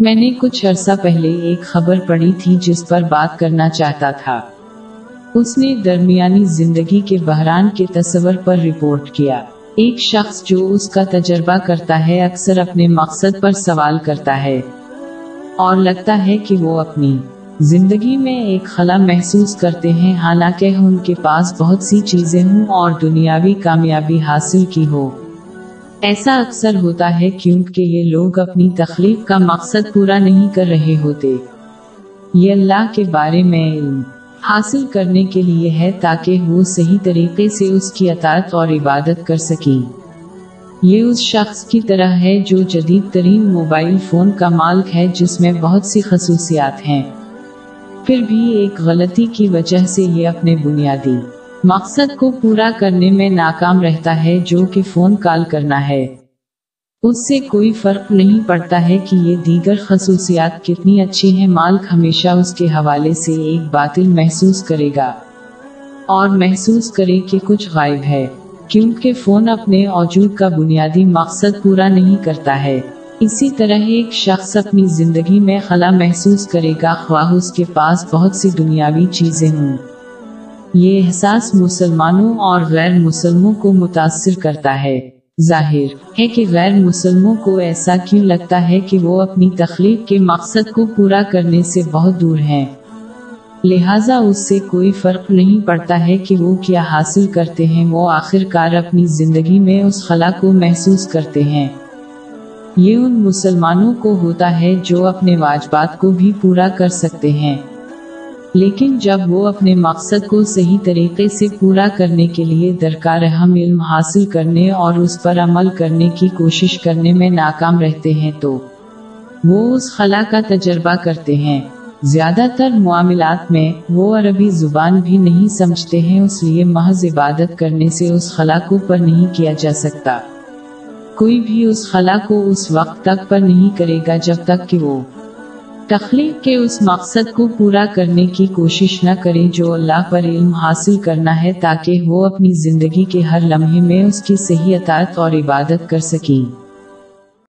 میں نے کچھ عرصہ پہلے ایک خبر پڑھی تھی جس پر بات کرنا چاہتا تھا۔ اس نے درمیانی زندگی کے بحران کے تصور پر رپورٹ کیا۔ ایک شخص جو اس کا تجربہ کرتا ہے اکثر اپنے مقصد پر سوال کرتا ہے اور لگتا ہے کہ وہ اپنی زندگی میں ایک خلا محسوس کرتے ہیں، حالانکہ ان کے پاس بہت سی چیزیں ہوں اور دنیاوی کامیابی حاصل کی ہو۔ ایسا اکثر ہوتا ہے کیونکہ یہ لوگ اپنی تخلیق کا مقصد پورا نہیں کر رہے ہوتے۔ یہ اللہ کے بارے میں علم حاصل کرنے کے لیے ہے تاکہ وہ صحیح طریقے سے اس کی اطاعت اور عبادت کر سکیں۔ یہ اس شخص کی طرح ہے جو جدید ترین موبائل فون کا مالک ہے جس میں بہت سی خصوصیات ہیں۔ پھر بھی ایک غلطی کی وجہ سے یہ اپنے بنیادی مقصد کو پورا کرنے میں ناکام رہتا ہے جو کہ فون کال کرنا ہے۔ اس سے کوئی فرق نہیں پڑتا ہے کہ یہ دیگر خصوصیات کتنی اچھی ہیں۔ مالک ہمیشہ اس کے حوالے سے ایک باطل محسوس کرے گا اور محسوس کرے کہ کچھ غائب ہے، کیونکہ فون اپنے وجود کا بنیادی مقصد پورا نہیں کرتا ہے۔ اسی طرح ایک شخص اپنی زندگی میں خلا محسوس کرے گا، خواہ اس کے پاس بہت سی دنیاوی چیزیں ہوں۔ یہ احساس مسلمانوں اور غیر مسلموں کو متاثر کرتا ہے۔ ظاہر ہے کہ غیر مسلموں کو ایسا کیوں لگتا ہے کہ وہ اپنی تخلیق کے مقصد کو پورا کرنے سے بہت دور ہیں۔ لہٰذا اس سے کوئی فرق نہیں پڑتا ہے کہ وہ کیا حاصل کرتے ہیں۔ وہ آخر کار اپنی زندگی میں اس خلا کو محسوس کرتے ہیں۔ یہ ان مسلمانوں کو ہوتا ہے جو اپنے واجبات کو بھی پورا کر سکتے ہیں۔ لیکن جب وہ اپنے مقصد کو صحیح طریقے سے پورا کرنے کے لیے درکار اہم علم حاصل کرنے اور اس پر عمل کرنے کی کوشش کرنے میں ناکام رہتے ہیں تو وہ اس خلا کا تجربہ کرتے ہیں۔ زیادہ تر معاملات میں وہ عربی زبان بھی نہیں سمجھتے ہیں، اس لیے محض عبادت کرنے سے اس خلا کو پر نہیں کیا جا سکتا۔ کوئی بھی اس خلا کو اس وقت تک پر نہیں کرے گا جب تک کہ وہ تخلیق کے اس مقصد کو پورا کرنے کی کوشش نہ کریں جو اللہ پر علم حاصل کرنا ہے تاکہ وہ اپنی زندگی کے ہر لمحے میں اس کی صحیح اطاعت اور عبادت کر سکیں۔